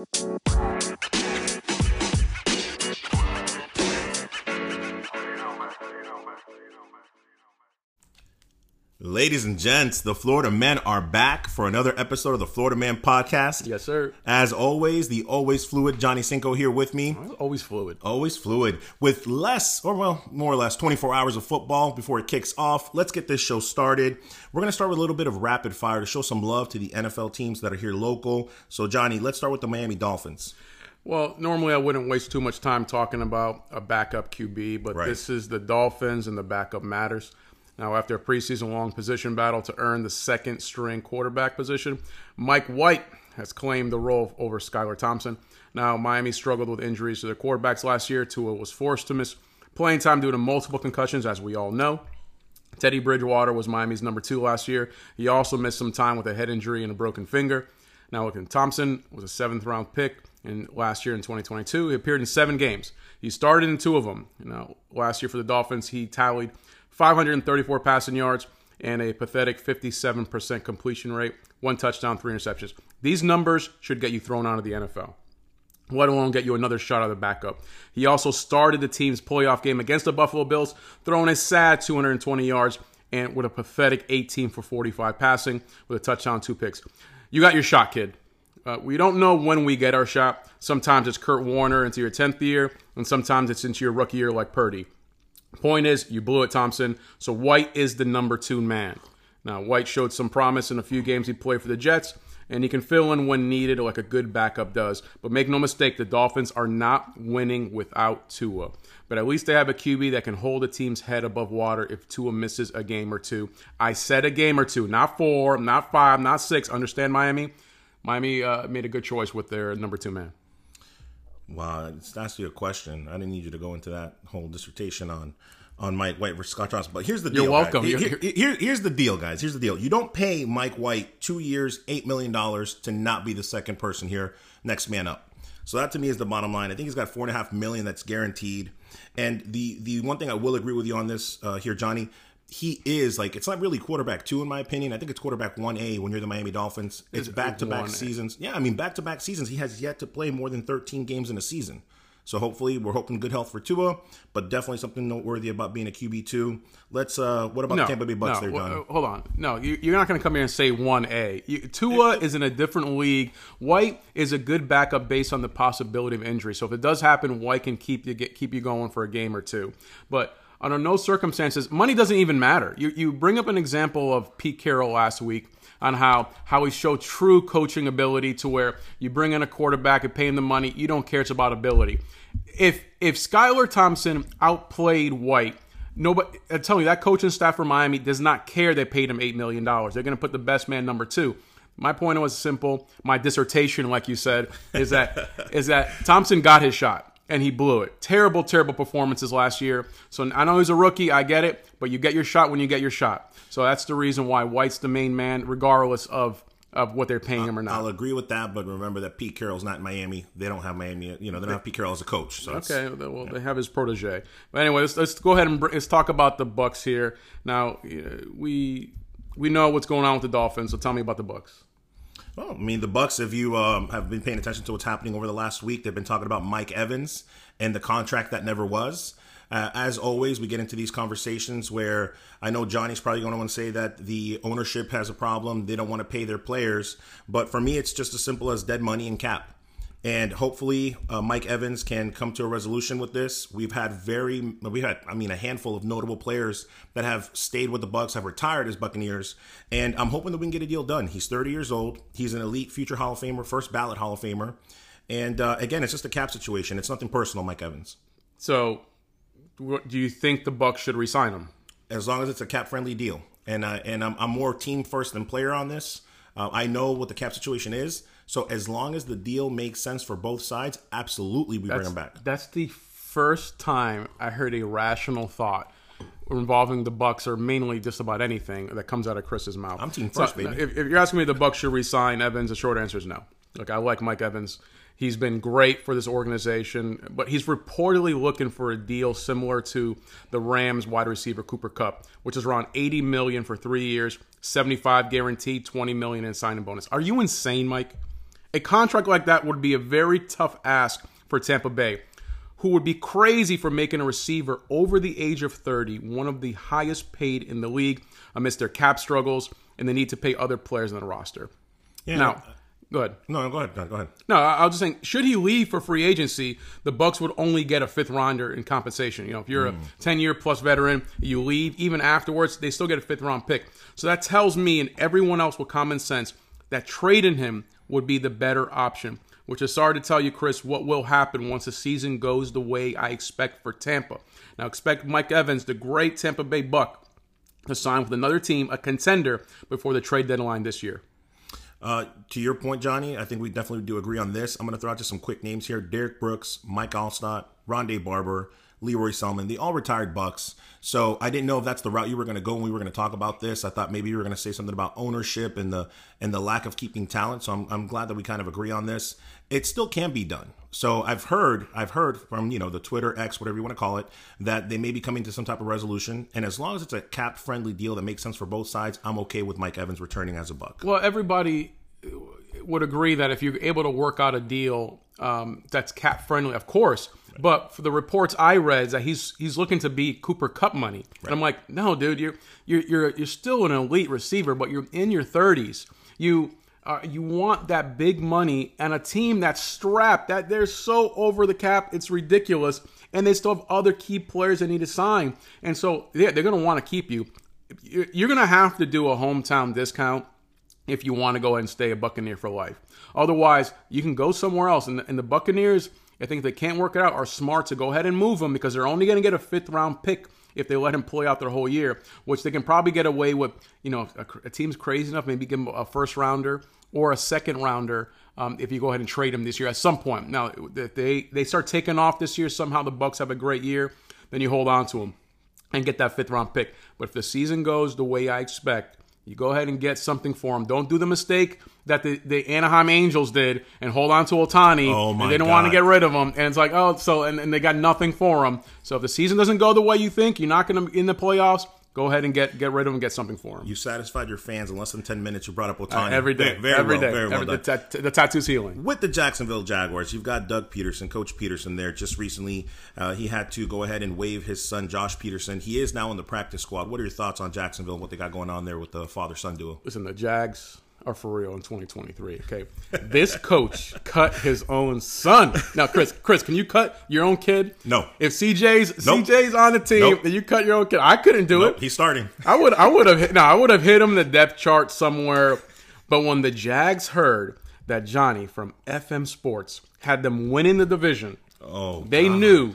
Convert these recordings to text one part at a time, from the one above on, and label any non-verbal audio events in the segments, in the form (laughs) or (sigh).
Música Ladies and gents, the Florida men are back for another episode of the Florida Man Podcast. Yes, sir. As always, the always fluid Johnny Cinco here with me. Always fluid. Always fluid. With less, or well, more or less, 24 hours of football before it kicks off. Let's get this show started. We're going to start with a little bit of rapid fire to show some love to the NFL teams that are here local. So, Johnny, let's start with the Miami Dolphins. Well, normally I wouldn't waste too much time talking about a backup QB, but Right. this is the Dolphins and the backup matters. Now, after a preseason long position battle to earn the second string quarterback position, Mike White has claimed the role over Skylar Thompson. Now, Miami struggled with injuries to their quarterbacks last year. Tua was forced to miss playing time due to multiple concussions, as we all know. Teddy Bridgewater was Miami's number two last year. He also missed some time with a head injury and a broken finger. Now, looking, Thompson was a seventh round pick in last year in 2022. He appeared in seven games. He started in two of them. You know, last year for the Dolphins, he tallied 534 passing yards and a pathetic 57% completion rate, one touchdown, three interceptions. These numbers should get you thrown out of the NFL let alone get you another shot at the backup. He also started the team's playoff game against the Buffalo Bills, throwing a sad 220 yards and with a pathetic 18 for 45 passing with a touchdown, two picks. You got your shot, kid. Uh, we don't know when we get our shot. Sometimes it's Kurt Warner into your 10th year, and sometimes it's into your rookie year like Purdy. Point is, you blew it, Thompson. So White is the number two man. Now, White showed some promise in a few games he played for the Jets, and he can fill in when needed like a good backup does. But make no mistake, the Dolphins are not winning without Tua. But at least they have a QB that can hold a team's head above water if Tua misses a game or two. I said a game or two, not four, not five, not six. Understand, Miami? Miami uh, made a good choice with their number two man. Wow, it's asked you a question. I didn't need you to go into that whole dissertation on on Mike White versus Scott Johnson. But here's the deal. You're welcome. You're- Here- here- here's the deal, guys. Here's the deal. You don't pay Mike White two years, eight million dollars to not be the second person here, next man up. So that to me is the bottom line. I think he's got four and a half million that's guaranteed. And the the one thing I will agree with you on this uh, here, Johnny. He is like it's not really quarterback two in my opinion. I think it's quarterback one A when you're the Miami Dolphins. It's back to back seasons. Yeah, I mean back to back seasons. He has yet to play more than 13 games in a season. So hopefully we're hoping good health for Tua, but definitely something noteworthy about being a QB two. Let's uh what about the Tampa Bay Bucks no, Johnny? uh, hold on. No, you, you're not going to come here and say one A. Tua is in a different league. White is a good backup based on the possibility of injury. So if it does happen, White can keep you get, keep you going for a game or two. But under no circumstances, money doesn't even matter. You you bring up an example of Pete Carroll last week on how how he showed true coaching ability to where you bring in a quarterback and pay him the money. You don't care; it's about ability. If if Skylar Thompson outplayed White. Nobody, telling you, that coaching staff for Miami does not care they paid him $8 million. They're going to put the best man number two. My point was simple. My dissertation, like you said, is that is that Thompson got his shot and he blew it. Terrible, terrible performances last year. So I know he's a rookie, I get it, but you get your shot when you get your shot. So that's the reason why White's the main man, regardless of of what they're paying him or not. I'll agree with that, but remember that Pete Carroll's not in Miami. They don't have Miami. You know, they don't have Pete Carroll as a coach. So Okay, well they have his protege. But anyway, let's, let's go ahead and br- let's talk about the Bucks here. Now we we know what's going on with the Dolphins. So tell me about the Bucks. Well, I mean, the Bucks. If you um, have been paying attention to what's happening over the last week, they've been talking about Mike Evans and the contract that never was. Uh, as always, we get into these conversations where I know Johnny's probably going to want to say that the ownership has a problem; they don't want to pay their players. But for me, it's just as simple as dead money and cap. And hopefully, uh, Mike Evans can come to a resolution with this. We've had very, we had, I mean, a handful of notable players that have stayed with the Bucks, have retired as Buccaneers, and I'm hoping that we can get a deal done. He's 30 years old. He's an elite future Hall of Famer, first ballot Hall of Famer. And uh, again, it's just a cap situation. It's nothing personal, Mike Evans. So, what, do you think the Bucks should resign him? As long as it's a cap friendly deal, and uh, and I'm, I'm more team first than player on this. Uh, I know what the cap situation is. So as long as the deal makes sense for both sides, absolutely we bring him back. That's the first time I heard a rational thought involving the Bucks or mainly just about anything that comes out of Chris's mouth. I'm team first, baby. If, if you're asking me, the Bucks should resign Evans. The short answer is no. Look, I like Mike Evans. He's been great for this organization, but he's reportedly looking for a deal similar to the Rams wide receiver Cooper Kupp, which is around 80 million for three years, 75 guaranteed, 20 million in signing bonus. Are you insane, Mike? A contract like that would be a very tough ask for Tampa Bay, who would be crazy for making a receiver over the age of 30 one of the highest paid in the league amidst their cap struggles and the need to pay other players on the roster. Yeah. Now, go ahead. no, go ahead. No, go ahead. No, I I was just saying, should he leave for free agency, the Bucks would only get a fifth rounder in compensation. You know, if you're a mm. 10 year plus veteran, you leave, even afterwards, they still get a fifth round pick. So that tells me and everyone else with common sense that trading him would be the better option. Which is sorry to tell you, Chris, what will happen once the season goes the way I expect for Tampa. Now, expect Mike Evans, the great Tampa Bay Buck, to sign with another team, a contender, before the trade deadline this year. Uh, to your point, Johnny, I think we definitely do agree on this. I'm going to throw out just some quick names here: Derrick Brooks, Mike Alstott, Rondé Barber, Lee Roy Selmon. They all retired Bucks. So I didn't know if that's the route you were going to go when we were going to talk about this. I thought maybe you were going to say something about ownership and the and the lack of keeping talent. So I'm, I'm glad that we kind of agree on this. It still can be done. So I've heard I've heard from you know the Twitter X whatever you want to call it that they may be coming to some type of resolution. And as long as it's a cap friendly deal that makes sense for both sides, I'm okay with Mike Evans returning as a Buck. Well, everybody would agree that if you're able to work out a deal um, that's cap friendly, of course. But for the reports I read, is that he's he's looking to beat Cooper Kupp money, and I'm like, no, dude, you're you're you're you're still an elite receiver, but you're in your 30s. You uh, you want that big money and a team that's strapped that they're so over the cap, it's ridiculous, and they still have other key players they need to sign, and so yeah, they're going to want to keep you. You're to have to do a hometown discount if you want to go and stay a Buccaneer for life. Otherwise, you can go somewhere else. And the, and the Buccaneers, I think they can't work it out, are smart to go ahead and move him because they're only going to get a fifth round pick if they let him play out their whole year, which they can probably get away with. You know, a, a team's crazy enough, maybe give him a first rounder or a second rounder. Um, if you go ahead and trade him this year at some point. Now, if they they start taking off this year, somehow the Bucks have a great year, then you hold on to him and get that fifth round pick. But if the season goes the way I expect, you go ahead and get something for him. Don't do the mistake that the, the Anaheim Angels did and hold on to Ohtani. Oh, my and they don't want to get rid of him. And it's like, oh, so and, and they got nothing for him. So if the season doesn't go the way you think, you're not going to in the playoffs. Go ahead and get get rid of him and get something for him. You satisfied your fans in less than 10 minutes. You brought up Ohtani. Every day, Very, very every well, day. Very well Every- the, tat- the tattoo's healing. With the Jacksonville Jaguars, you've got Doug Pederson, Coach Pederson there. Just recently, uh, he had to go ahead and waive his son, Josh Pederson. He is now in the practice squad. What are your thoughts on Jacksonville and what they got going on there with the father son duo? Listen, the Jags are for real in 2023. Okay, this coach cut his own son. Now, Chris, Chris, can you cut your own kid? No. If CJ's Nope. CJ's on the team, Nope. then you cut your own kid. I couldn't do it. He's starting. I would I would have hit no, I would have hit him in the depth chart somewhere. But when the Jags heard that Johnny from FM Sports had them winning the division, Oh, they God. knew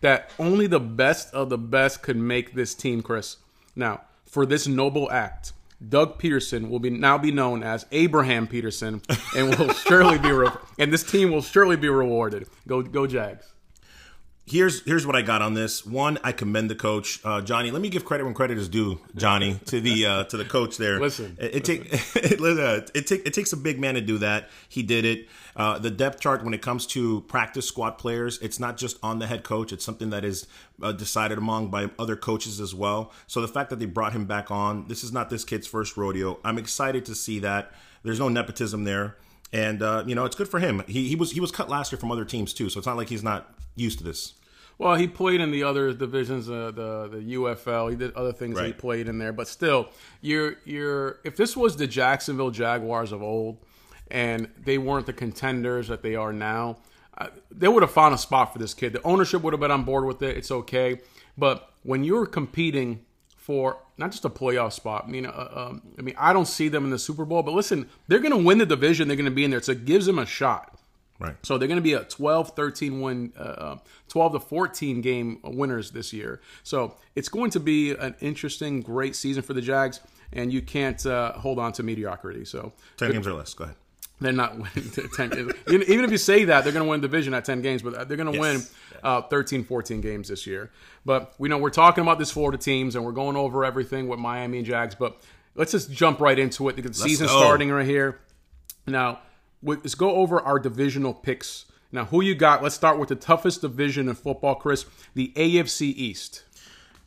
that only the best of the best could make this team, Chris. Now, for this noble act, Doug Pederson will be now be known as Abraham Pederson, and will (laughs) surely be re- and this team will surely be rewarded. Go go Jags. Here's here's what I got on this. One, I commend the coach, uh, Johnny. Let me give credit when credit is due, Johnny, to the uh, to the coach there. Listen. it, it take (laughs) it, uh, it take it takes a big man to do that. He did it. Uh, the depth chart when it comes to practice squad players, it's not just on the head coach. It's something that is uh, decided among by other coaches as well. So the fact that they brought him back on, this is not this kid's first rodeo. I'm excited to see that. There's no nepotism there. And uh, you know it's good for him. He, he was he was cut last year from other teams too, so it's not like he's not used to this. Well, he played in the other divisions, uh, the the UFL. He did other things. that He played in there, but still, you're you're. If this was the Jacksonville Jaguars of old, and they weren't the contenders that they are now, uh, they would have found a spot for this kid. The ownership would have been on board with it. It's okay, but when you're competing for not just a playoff spot, I mean, uh, um, I mean, I don't see them in the Super Bowl, but listen, they're going to win the division. They're going to be in there, so it gives them a shot. Right. So they're going to be a 12, 13 win, uh, uh, 12 to 14 game winners this year. So it's going to be an interesting, great season for the Jags, and you can't uh, hold on to mediocrity. So Ten games or less. Go ahead. they're not winning (laughs) 10 even if you say that they're going to win division at 10 games but they're going to win uh, 13 14 games this year but we know we're talking about this florida teams and we're going over everything with miami and jags but let's just jump right into it the season's go. starting right here now let's go over our divisional picks. Now who you got? Let's start with the toughest division in football chris the afc east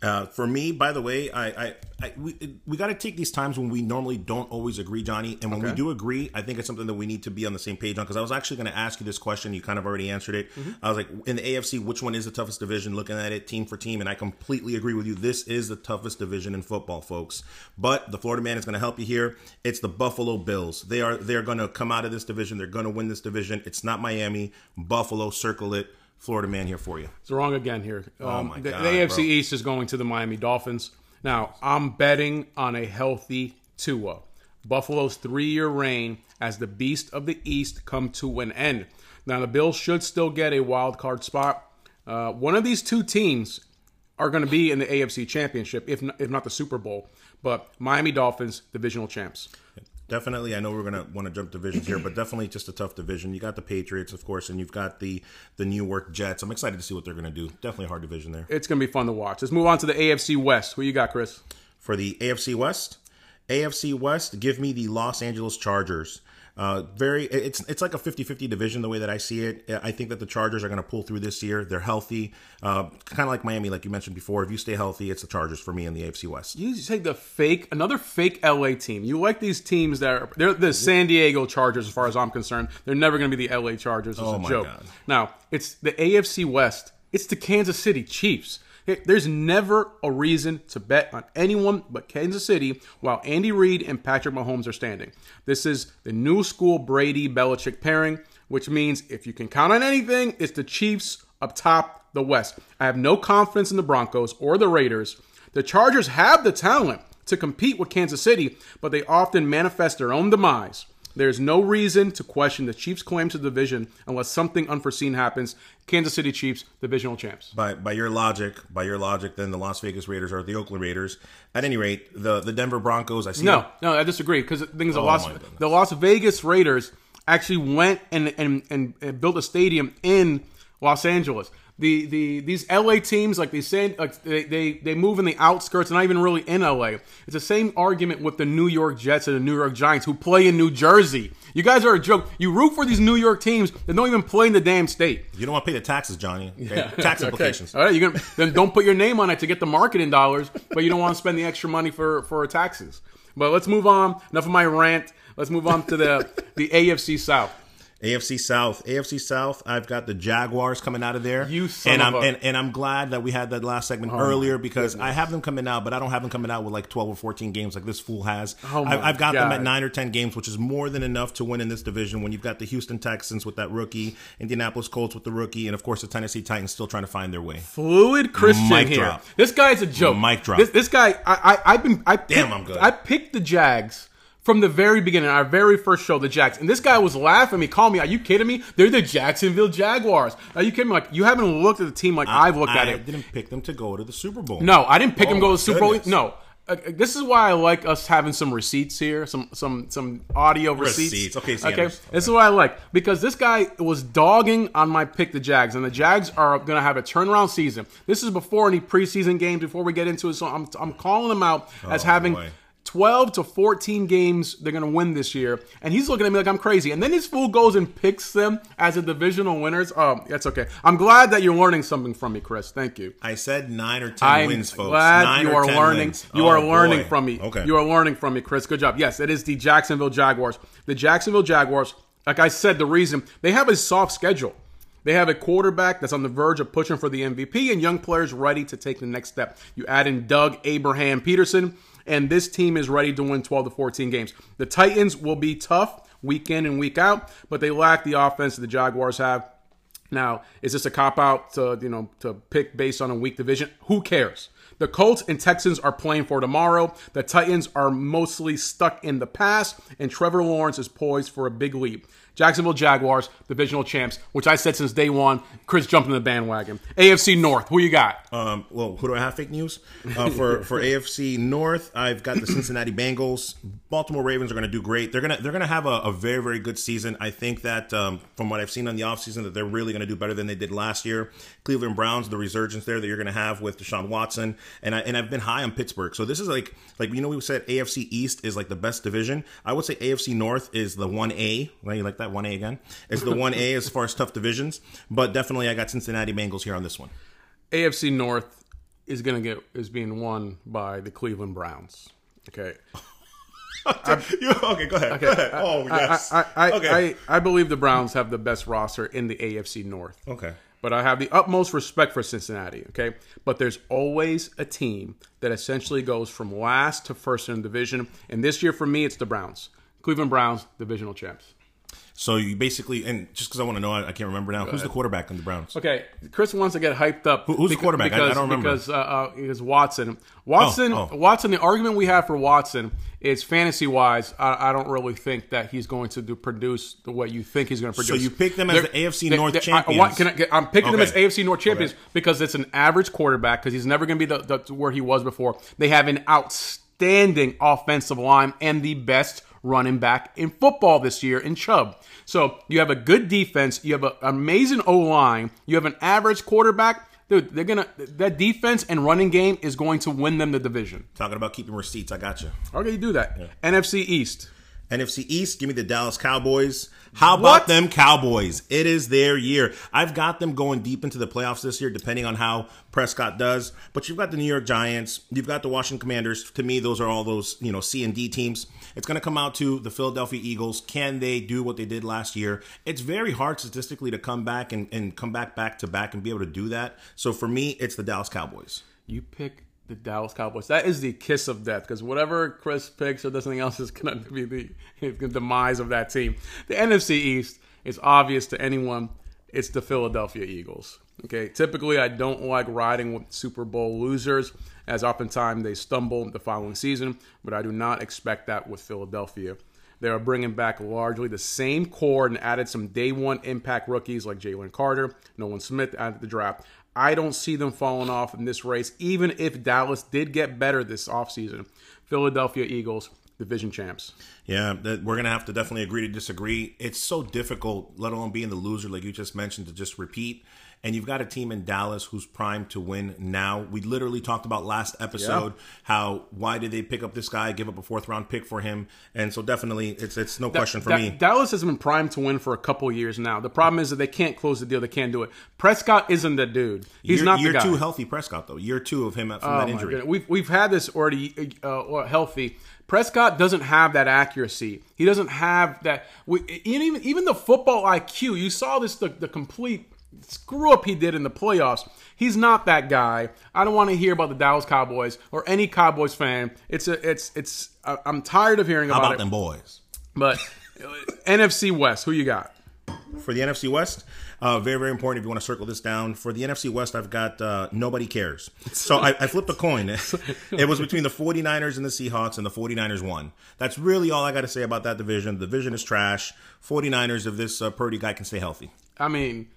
Uh, for me, by the way, I, I, I we, we got to take these times when we normally don't always agree, Johnny. And when we do agree, I think it's something that we need to be on the same page on. Because I was actually going to ask you this question, you kind of already answered it. I was like, in the AFC, which one is the toughest division? Looking at it team for team, and I completely agree with you. This is the toughest division in football, folks. But the Florida man is going to help you here. It's the Buffalo Bills. They are they are going to come out of this division. They're going to win this division. It's not Miami. Buffalo, circle it. Florida man here for you. It's wrong again here. Um, my the, God, the AFC bro. East is going to the Miami Dolphins. Now, I'm betting on a healthy Tua. Buffalo's three-year reign as the beast of the East come to an end. Now, the Bills should still get a wild card spot. Uh, one of these two teams are going to be in the AFC Championship, if not, if not the Super Bowl. But Miami Dolphins, divisional champs. Definitely, I know we're gonna want to jump divisions here, but definitely just a tough division. You got the Patriots, of course, and you've got the the New York Jets. I'm excited to see what they're gonna do. Definitely a hard division there. It's going to be fun to watch. Let's move on to the AFC West. Who you got, Chris? For the AFC West, AFC West, give me the Los Angeles Chargers. Uh, very, it's it's like a 50-50 division the way that I see it. I think that the Chargers are going to pull through this year. They're healthy, uh, kind of like Miami, like you mentioned before. If you stay healthy, it's the Chargers for me in the AFC West. You say the fake, another fake LA team. You like these teams that are they're the San Diego Chargers, as far as I'm concerned. They're never going to be the LA Chargers. It's Oh a my joke. God. Now it's the AFC West. It's the Kansas City Chiefs. There's never a reason to bet on anyone but Kansas City while Andy Reid and Patrick Mahomes are standing. This is the new school Brady Belichick pairing, which means if you can count on anything, it's the Chiefs up top the West. I have no confidence in the Broncos or the Raiders. The Chargers have the talent to compete with Kansas City, but they often manifest their own demise. There's no reason to question the Chiefs' claim to the division unless something unforeseen happens. Kansas City Chiefs, divisional champs. By by your logic, by your logic, then the Las Vegas Raiders are the Oakland Raiders. At any rate, the the Denver Broncos. I see. No, no, I disagree because the thing is, the, Oh, Las, the Las Vegas Raiders actually went and, and, and, and built a stadium in Los Angeles. The, the these LA teams like they say like they, they they move in the outskirts, and not even really in LA. It's the same argument with the New York Jets and the New York Giants who play in New Jersey. You guys are a joke. You root for these New York teams that don't even play in the damn state. You don't want to pay the taxes, Johnny. (laughs) Okay? Tax implications. All right, you're gonna then don't put your name on it to get the marketing dollars, but you don't want to spend the extra money for for taxes. But let's move on. Enough of my rant. Let's move on to the the AFC South. AFC South, AFC South. I've got the Jaguars coming out of there. You and I'm a- Oh and, and I'm glad that we had that last segment oh earlier because I have them coming out, but I don't have them coming out with like 12 or 14 games like this fool has. Oh I, I've got them at nine or 10 games, which is more than enough to win in this division. When you've got the Houston Texans with that rookie, Indianapolis Colts with the rookie, and of course the Tennessee Titans still trying to find their way. Fluid Christian Mic here. drop. This guy's a joke. Mic drop. This, this guy, I, I, I've been, I picked, Damn, I'm good. I picked the Jags from the very beginning, our very first show, the Jags, and this guy was laughing at me, calling me, "Are you kidding me? They're the Jacksonville Jaguars. Are you kidding me? Like you haven't looked at the team like I've looked I at it. I didn't pick them to go to the Super Bowl. No, I didn't pick Oh, to go to the Super Bowl. No. Uh, this is why I like us having some receipts here, some some some audio receipts. Receipts. Okay, okay. Sanders. This is what I like because this guy was dogging on my pick, the Jags, and the Jags are going to have a turnaround season. This is before any preseason games. Before we get into it, so I'm I'm calling them out as Oh, having. boy. 12 to 14 games they're going to win this year. And he's looking at me like I'm crazy. And then this fool goes and picks them as a divisional winners. Oh, that's okay. I'm glad that you're learning something from me, Chris. Thank you. I said nine or 10 I'm wins, folks. glad Nine you or are 10 learning. wins. You Oh, are learning boy. from me. Okay. You are learning from me, Chris. Good job. Yes, it is the Jacksonville Jaguars. The Jacksonville Jaguars, like I said, the reason they have a soft schedule. They have a quarterback that's on the verge of pushing for the MVP and young players ready to take the next step. You add in Doug Abraham Pederson, and this team is ready to win 12 to 14 games. The Titans will be tough week in and week out, but they lack the offense that the Jaguars have. Now, is this a cop out to you know to pick based on a weak division? Who cares? The Colts and Texans are playing for tomorrow. The Titans are mostly stuck in the past, and Trevor Lawrence is poised for a big leap. Jacksonville Jaguars, divisional champs, which I said since day one. Chris jumped in the bandwagon. AFC North, who you got? Um, well, who do I have fake news? Uh, for (laughs) for AFC North, I've got the Cincinnati Bengals. Baltimore Ravens are going to do great. They're gonna they're gonna have a, a very very good season. I think that um, from what I've seen on the offseason that they're really going to do better than they did last year. Cleveland Browns, the resurgence there that you're going to have with Deshaun Watson, and I and I've been high on Pittsburgh. So this is like like you know we said AFC East is like the best division. I would say AFC North is the one A. Right, you like that one A again? It's the one A (laughs) as far as tough divisions, but definitely I got Cincinnati Bengals here on this one. AFC North. is gonna get is being won by the Cleveland Browns. Okay. (laughs) You- okay, go ahead. Go ahead. Oh yes. I, I, okay. I, I believe the Browns have the best roster in the AFC North. okay. But I have the utmost respect for Cincinnati, okay? But there's always a team that essentially goes from last to first in the division. And this year for me, it's the Browns. Cleveland Browns, divisional champs. So you basically, and just because I want to know, I, I can't remember now. Who's the quarterback on the Browns? Okay, Chris wants to get hyped up. who's the quarterback? I- I don't remember. Because, uh, uh, because Watson. Watson, Oh, oh. Watson, the argument we have for Watson is fantasy wise, I, I don't really think that he's going to do, produce the way you think he's going to produce. So you picked them as the AFC North I- I, champions. I, am picking them as AFC North champions Okay. because it's an average quarterback because he's never going to be the, the where he was before. They have an outstanding offensive line and the best running back in football this year in Chubb. So you have a good defense, you have an amazing O line, you have an average quarterback. Dude, they're gonna that defense and running game is going to win them the division. Talking about keeping receipts, I got you. How can you do that? NFC East. NFC East, give me the Dallas Cowboys. How about What? them Cowboys? It is their year. I've got them going deep into the playoffs this year, depending on how Prescott does. But you've got the New York Giants, you've got the Washington Commanders. To me, those are all those you know C and D teams. It's going to come out to the Philadelphia Eagles. Can they do what they did last year? It's very hard statistically to come back and, and come back back to back and be able to do that. So for me, it's the Dallas Cowboys. You pick the Dallas Cowboys. That is the kiss of death because whatever Chris picks or does something else is going to be the, the demise of that team. The NFC East is obvious to anyone. It's the Philadelphia Eagles. Okay, typically I don't like riding with Super Bowl losers, as oftentimes they stumble the following season. But I do not expect that with Philadelphia. They are bringing back largely the same core and added some day one impact rookies like Jalen Carter, Nolan Smith at the draft. I don't see them falling off in this race, even if Dallas did get better this offseason. Philadelphia Eagles, division champs. Yeah, we're gonna have to definitely agree to disagree. It's so difficult, let alone being the loser, like you just mentioned, to just repeat. And you've got a team in Dallas who's primed to win now. We literally talked about last episode how why did they pick up this guy, give up a fourth round pick for him, and so definitely it's it's no question for Da- me. Dallas has been primed to win for a couple years now. The problem is that they can't close the deal. They can't do it. Prescott isn't the dude. He's year, not year the guy. two healthy Prescott though. Year two of him from Oh that injury. We've we've had this already uh, uh, healthy. Prescott doesn't have that accuracy. He doesn't have that. We, even even the football IQ. You saw this the, the complete screw up he did in the playoffs. He's not that guy. I don't want to hear about the Dallas Cowboys or any Cowboys fan. It's a it's it's. I'm tired of hearing How about, about them boys? But uh, NFC West, who you got? For the NFC West, uh, very, very important if you want to circle this down. For the NFC West, I've got uh, nobody cares. So I, I flipped a coin. (laughs) it was between the 49ers and the Seahawks, and the 49ers won. That's really all I got to say about that division. The division is trash. 49ers, if this uh, Purdy guy can stay healthy. I mean,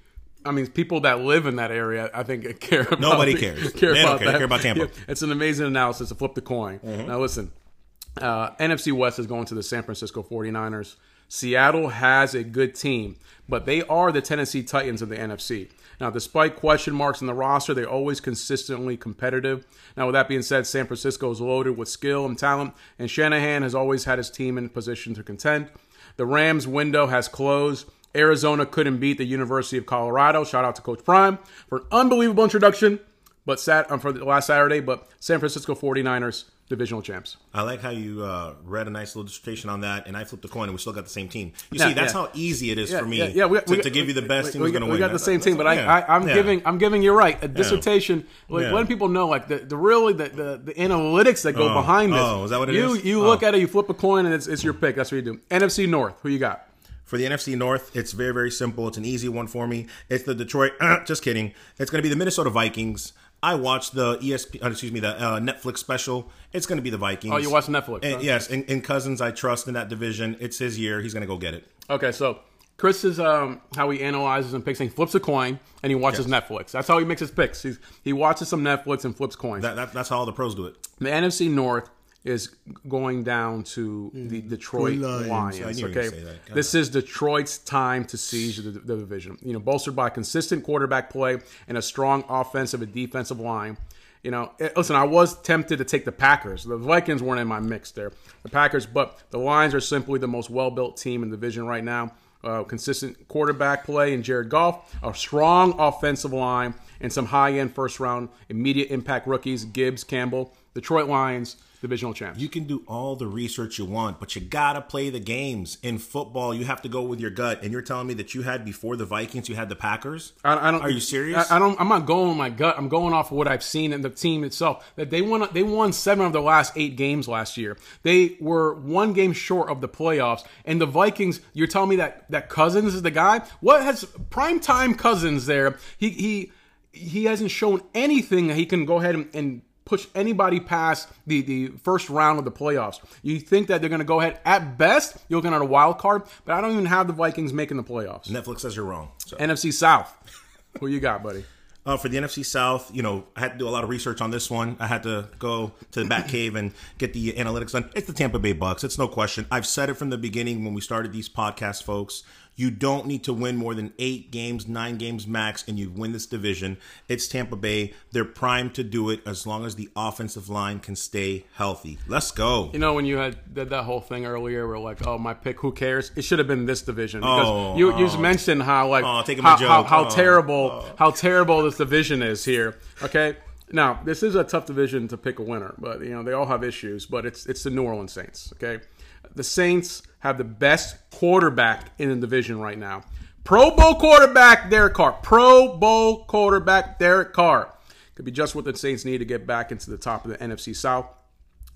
I mean, people that live in that area, I think, (laughs) care about Nobody the- cares. Care They don't about care. They care about Tampa. Yeah, (laughs) it's an amazing analysis to flip the coin. Now, listen, uh, NFC West is going to the San Francisco 49ers. Seattle has a good team, but they are the Tennessee Titans of the NFC. Now, despite question marks in the roster, they're always consistently competitive. Now, with that being said, San Francisco is loaded with skill and talent, and Shanahan has always had his team in position to contend. The Rams window has closed. Arizona couldn't beat the University of Colorado. Shout out to Coach Prime for an unbelievable introduction. But sat um, for the last Saturday, but San Francisco 49ers divisional champs. I like how you uh, read a nice little dissertation on that, and I flipped the coin, and we still got the same team. You Yeah, see, that's yeah. how easy it is for me yeah, yeah, we- to, we- to give you the best we- team we, who's going to we got the same team, but Yeah. I, I, I'm Yeah. giving I'm giving you right a dissertation, like Yeah. letting people know like the, the really the, the, the analytics that go Oh. behind this. Oh, is that what it you, is? You Oh. look at it, you flip a coin, and it's, it's your pick. That's what you do. NFC North, who you got? For the NFC North, it's very, very simple. It's an easy one for me. It's the Detroit. (clears throat) just kidding. It's going to be the Minnesota Vikings. I watched the ESP. uh, excuse me, the uh, Netflix special. It's going to be the Vikings. Oh, you watch Netflix, And, huh? Yes, and, and Cousins, I trust in that division. It's his year. He's going to go get it. Okay, so Chris is um, how he analyzes and picks. He flips a coin and he watches Netflix. That's how he makes his picks. He's, he watches some Netflix and flips coins. That, that, that's how all the pros do it. The NFC North is going down to the Detroit Lions. Lions. Okay, say that. God. this is Detroit's time to seize the, the division. You know, bolstered by consistent quarterback play and a strong offensive and defensive line. You know, eh, listen, I was tempted to take the Packers. The Vikings weren't in my mix there. The Packers, but the Lions are simply the most well-built team in the division right now. Uh, consistent quarterback play and Jared Goff, a strong offensive line, and some high end first round immediate impact rookies Gibbs, Campbell, Detroit Lions, divisional champs. You can do all the research you want, but you gotta play the games. In football, you have to go with your gut. And you're telling me that you had before the Vikings, you had the Packers. I, I don't. Are you serious? I, I, don't. I'm not going with my gut. I'm going off of what I've seen in the team itself. That they won. They won seven of the last eight games last year. They were one game short of the playoffs. And the Vikings. You're telling me that that Cousins is the guy? What has prime time Cousins there? He he he hasn't shown anything that he can go ahead and, and push anybody past the, the first round of the playoffs. You think that they're going to go ahead, at best, you're looking at a wild card, but I don't even have the Vikings making the playoffs. Netflix says you're wrong. So. NFC South. Who you got, buddy? Uh, for the NFC South, you know, I had to do a lot of research on this one. I had to go to the Bat Cave and get the analytics done. It's the Tampa Bay Bucks. It's no question. I've said it from the beginning when we started these podcasts, folks. You don't need to win more than eight games, nine games max, and you win this division. It's Tampa Bay. They're primed to do it as long as the offensive line can stay healthy. Let's go. You know, when you had did that whole thing earlier, we're like, "Oh, my pick. Who cares?" It should have been this division because oh, you you just mentioned how like oh, how, how, how, oh, terrible oh. how terrible this division is here. Okay. Now, this is a tough division to pick a winner, but you know they all have issues. But it's it's the New Orleans Saints. Okay, the Saints have the best quarterback in the division right now. Pro Bowl quarterback Derek Carr. Pro Bowl quarterback Derek Carr. Could be just what the Saints need to get back into the top of the NFC South.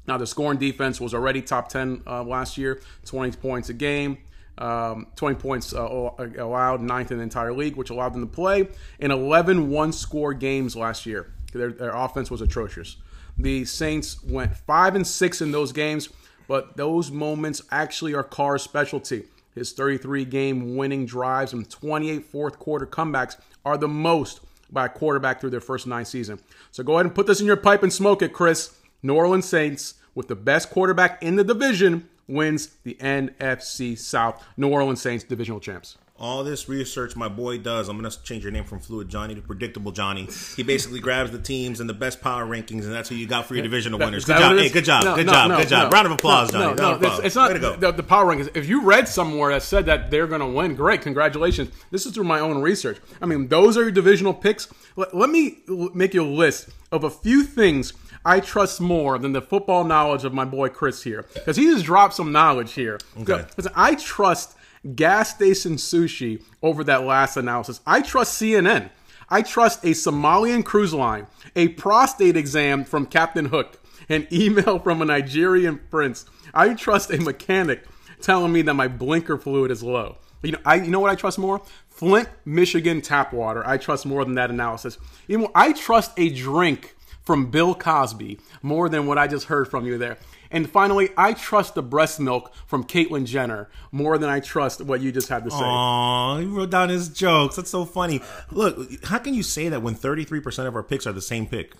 Now, the scoring defense was already top 10 uh, last year, 20 points a game. Um, 20 points uh, allowed, ninth in the entire league, which allowed them to play in 11 one score games last year. Their, their offense was atrocious. The Saints went 5 and 6 in those games but those moments actually are Carr's specialty. His 33 game winning drives and 28 fourth quarter comebacks are the most by a quarterback through their first nine seasons. So go ahead and put this in your pipe and smoke it, Chris. New Orleans Saints, with the best quarterback in the division, wins the NFC South. New Orleans Saints divisional champs all this research my boy does. I'm going to change your name from Fluid Johnny to Predictable Johnny. He basically grabs the teams and the best power rankings, and that's who you got for your divisional winners. Good job. Hey, good job. No, good no, job. No, good job. Round of applause, Johnny. No, no, it's, it's, not the, the, power rankings. If you read somewhere that said that they're going to win, great. Congratulations. This is through my own research. I mean, those are your divisional picks. Let, let me make you a list of a few things I trust more than the football knowledge of my boy Chris here because he just dropped some knowledge here. Okay. I trust gas station sushi over that last analysis. I trust CNN. I trust a Somalian cruise line, a prostate exam from Captain Hook, an email from a Nigerian prince. I trust a mechanic telling me that my blinker fluid is low. You know, I you know what I trust more? Flint, Michigan tap water. I trust more than that analysis. I trust a drink from Bill Cosby more than what I just heard from you there. And finally, I trust the breast milk from Caitlyn Jenner more than I trust what you just had to say. Oh, he wrote down his jokes. That's so funny. Look, how can you say that when 33% of our picks are the same pick?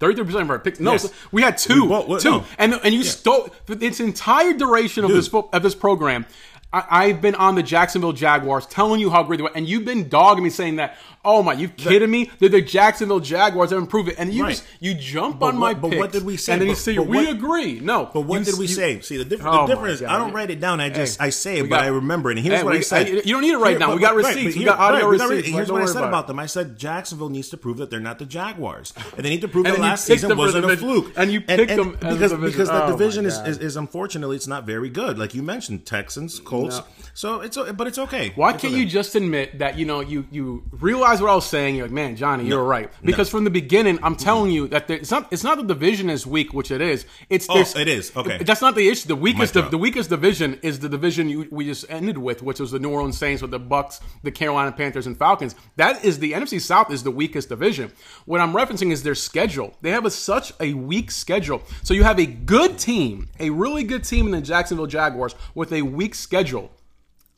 Thirty-three percent of our picks. No, yes. we had two, we, well, two, no. and and you yeah. stole its entire duration of this of this program. I, have been on the Jacksonville Jaguars telling you how great they were, and you've been dogging me saying that. Oh my, you kidding me? They're the Jacksonville Jaguars have improved it, and you right. just you jump but on what, my. But what did we say? And then but, you say we what, agree. No, but what you, did we you, say? See, the, diff- oh the difference. I don't write it down. I just hey, I say it, got, but I remember it. And here's hey, what we, I said. I, you don't need it right now. We got receipts. we got audio right, receipts. Here's what I said about them. I said Jacksonville needs to prove that they're not the Jaguars, and they need to prove that last season wasn't a fluke. And you picked them because because the division oh is is unfortunately it's not very good. Like you mentioned, Texans, Colts. So it's but it's okay. Why it's can't okay. you just admit that you know you you realize what I was saying? You're like, man, Johnny, you're right. Because no. from the beginning, I'm telling you that there, it's not it's not the division is weak, which it is. It's oh, it is okay. That's not the issue. The weakest the, the, weakest division is the division you, we just ended with, which was the New Orleans Saints with the Bucks, the Carolina Panthers, and Falcons. That is the NFC South is the weakest division. What I'm referencing is their schedule. They have a, such a weak schedule. So you have a good team, a really good team in the Jacksonville Jaguars with a weak schedule.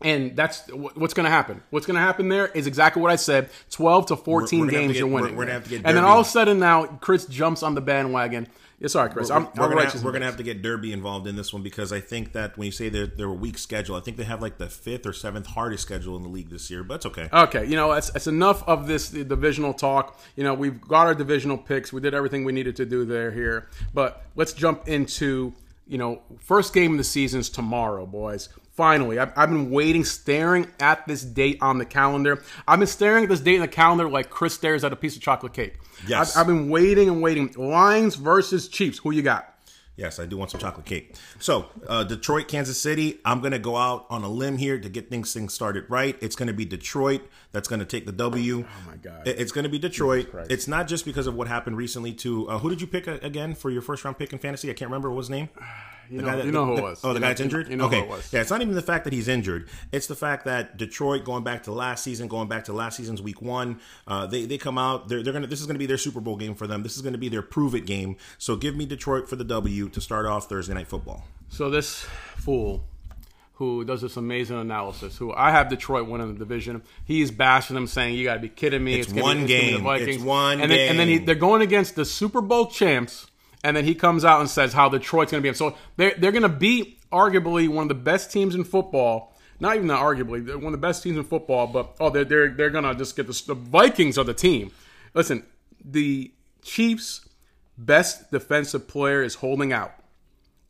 And that's what's going to happen. What's going to happen there is exactly what I said: twelve to 14 we're, we're games get, you're winning. We're, we're and then all of a sudden now, Chris jumps on the bandwagon. Yeah, sorry, Chris. We're, I'm, we're, I'm gonna, have, we're gonna have to get Derby involved in this one because I think that when you say they're, they're a weak schedule, I think they have like the fifth or seventh hardest schedule in the league this year. But it's okay. Okay, you know, it's, that's enough of this divisional talk. You know, we've got our divisional picks. We did everything we needed to do there here. But let's jump into you know, first game of the season is tomorrow, boys. Finally, I've, I've been waiting, staring at this date on the calendar. I've been staring at this date in the calendar like Chris stares at a piece of chocolate cake. Yes. I've, I've been waiting and waiting. Lions versus Chiefs. Who you got? Yes, I do want some chocolate cake. So, uh, Detroit, Kansas City. I'm going to go out on a limb here to get things, things started right. It's going to be Detroit that's going to take the W. Oh my God. It's going to be Detroit. It's not just because of what happened recently to uh, who did you pick again for your first round pick in fantasy? I can't remember what his name. You The know, guy that- you know who it was. Oh, the You guy know- that's injured. You know okay, who it was. yeah. It's not even the fact that he's injured. It's the fact that Detroit, going back to last season, going back to last season's week one, uh, they they come out. They're they're gonna. This is gonna be their Super Bowl game for them. This is gonna be their prove it game. So give me Detroit for the W to start off Thursday night football. So this fool who does this amazing analysis, who I have Detroit winning the division, he's bashing them, saying, "You got to be kidding me! It's gonna be- one be game. the Vikings." It's one and then, And then he, they're going against the Super Bowl champs, and then he comes out and says how Detroit's going to be. So they're they're going to beat arguably one of the best teams in football. Not even that arguably, they're one of the best teams in football. But oh, they're they're they're going to just get the, the Vikings are the team. Listen, the Chiefs' best defensive player is holding out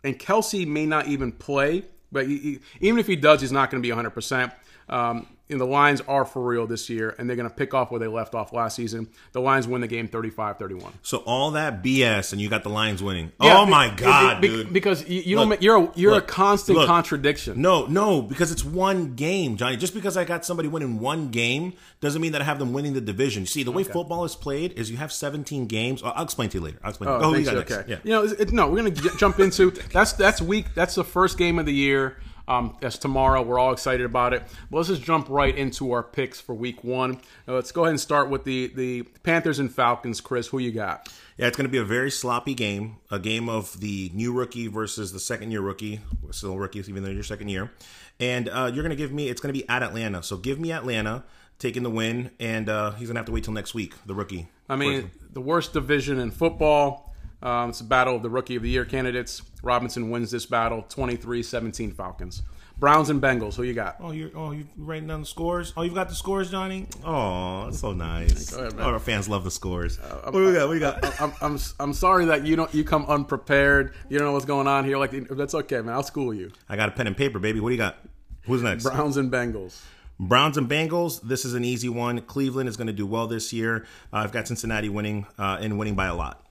and Kelce may not even play, but he, he- even if he does, he's not going to be 100%. Um, and the Lions are for real this year, and they're going to pick off where they left off last season. The Lions win the game 35 31. So all that BS, and you got the Lions winning. oh my god, dude! Because you, you don't, Look, make- you're a, you're look, a constant look. contradiction. No, no, because it's one game, Johnny. Just because I got somebody winning one game doesn't mean that I have them winning the division. You see, the way football is played is you have 17 games. I'll, explain to you later. I'll explain. Oh, to you. Oh, you oh, thanks, got next? okay. Yeah. You know, it, no, we're gonna j- jump into that's that's week. That's the first game of the year. Um, that's tomorrow. We're all excited about it. But let's just jump right into our picks for week one. Now, let's go ahead and start with the the Panthers and Falcons. Chris, who you got? Yeah, it's going to be a very sloppy game. A game of the new rookie versus the second year rookie. We're still rookies, even though you're second year. And uh, you're going to give me. It's going to be at Atlanta. So give me Atlanta taking the win, and uh, he's going to have to wait till next week. The rookie. I mean, the worst division in football. Um, it's a battle of the Rookie of the Year candidates. Robinson wins this battle 23 17 Falcons. Browns and Bengals. Who you got? Oh, you're oh you writing down the scores. Oh, you've got the scores, Johnny. Oh, that's so nice. ahead, man. Our fans love the scores. what do we got? What do we got? I'm, I'm, I'm sorry that you don't you come unprepared. You don't know what's going on here. Like that's okay, man. I'll school you. I got a pen and paper, baby. What do you got? Who's next? Browns and Bengals. Browns and Bengals. This is an easy one. Cleveland is going to do well this year. Uh, I've got Cincinnati winning uh, and winning by a lot.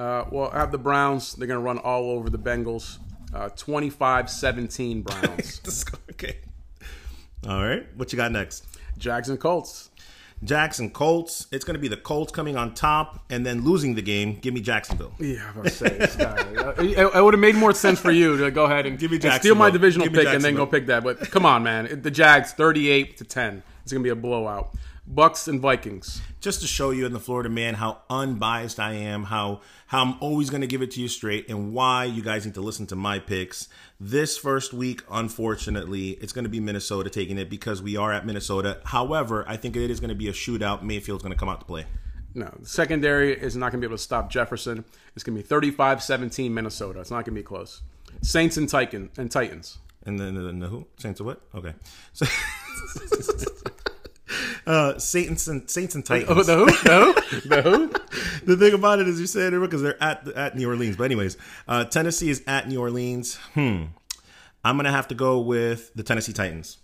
Uh, well, I have the Browns. They're going to run all over the Bengals. Uh, 25-17 Browns. (laughs) okay. All right. What you got next? Jackson Colts. Jackson Colts. It's going to be the Colts coming on top and then losing the game. Give me Jacksonville. Yeah, I'm about to say this guy. Uh, It, it would have made more sense for you to go ahead and, Give me and steal my divisional pick and then go pick that. But come on, man. The Jags 38 to 10. It's going to be a blowout. Bucks and Vikings. just to show you in the Florida man how unbiased I am, how how I'm always going to give it to you straight, and why you guys need to listen to my picks. This first week, unfortunately, it's going to be Minnesota taking it because we are at Minnesota. However, I think it is going to be a shootout. Mayfield's going to come out to play. No, the secondary is not going to be able to stop Jefferson. It's going to be 35-17 Minnesota. It's not going to be close. Saints and Titan and Titans. And then the, the who? Saints of what? Okay. So, (laughs) (laughs) uh, Saints and Saints and Titans. Oh, the who? The who? The who? (laughs) the thing about it is you said it because they're at at New Orleans. But anyways, uh, Tennessee is at New Orleans. Hmm. I'm gonna have to go with the Tennessee Titans.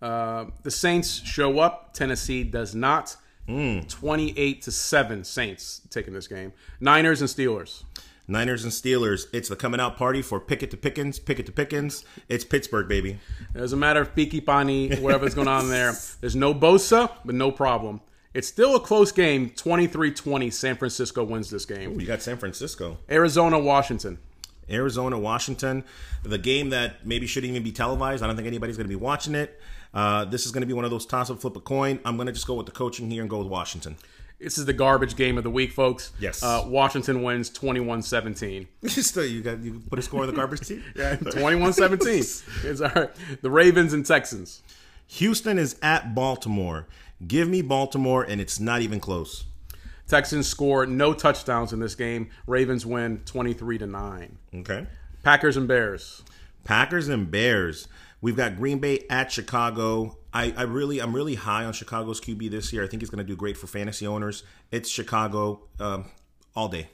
Uh, the Saints show up. Tennessee does not. Twenty-eight to seven. Saints taking this game. Niners and Steelers. Niners and Steelers. It's the coming out party for Pickett to Pickens. Pickett to Pickens. It's Pittsburgh, baby. It doesn't matter if Peaky Pani, whatever's going on there. (laughs) There's no Bosa, but no problem. It's still a close game. 23-20. San Francisco wins this game. You got San Francisco, Arizona, Washington. Arizona, Washington. The game that maybe shouldn't even be televised. I don't think anybody's gonna be watching it. Uh, this is gonna be one of those toss up, flip a coin. I'm gonna just go with the coaching here and go with Washington. This is the garbage game of the week, folks. Yes. Uh, Washington wins 21-17. (laughs) Still, you got you put a score on the garbage team. (laughs) Yeah, 21-17. (laughs) It's all right. The Ravens and Texans. Houston is at Baltimore. Give me Baltimore, and it's not even close. Texans score no touchdowns in this game. Ravens win 23 to 9. Okay. Packers and Bears. Packers and Bears. We've got Green Bay at Chicago. I, I really, I'm really high on Chicago's QB this year. I think he's going to do great for fantasy owners. It's Chicago um, all day.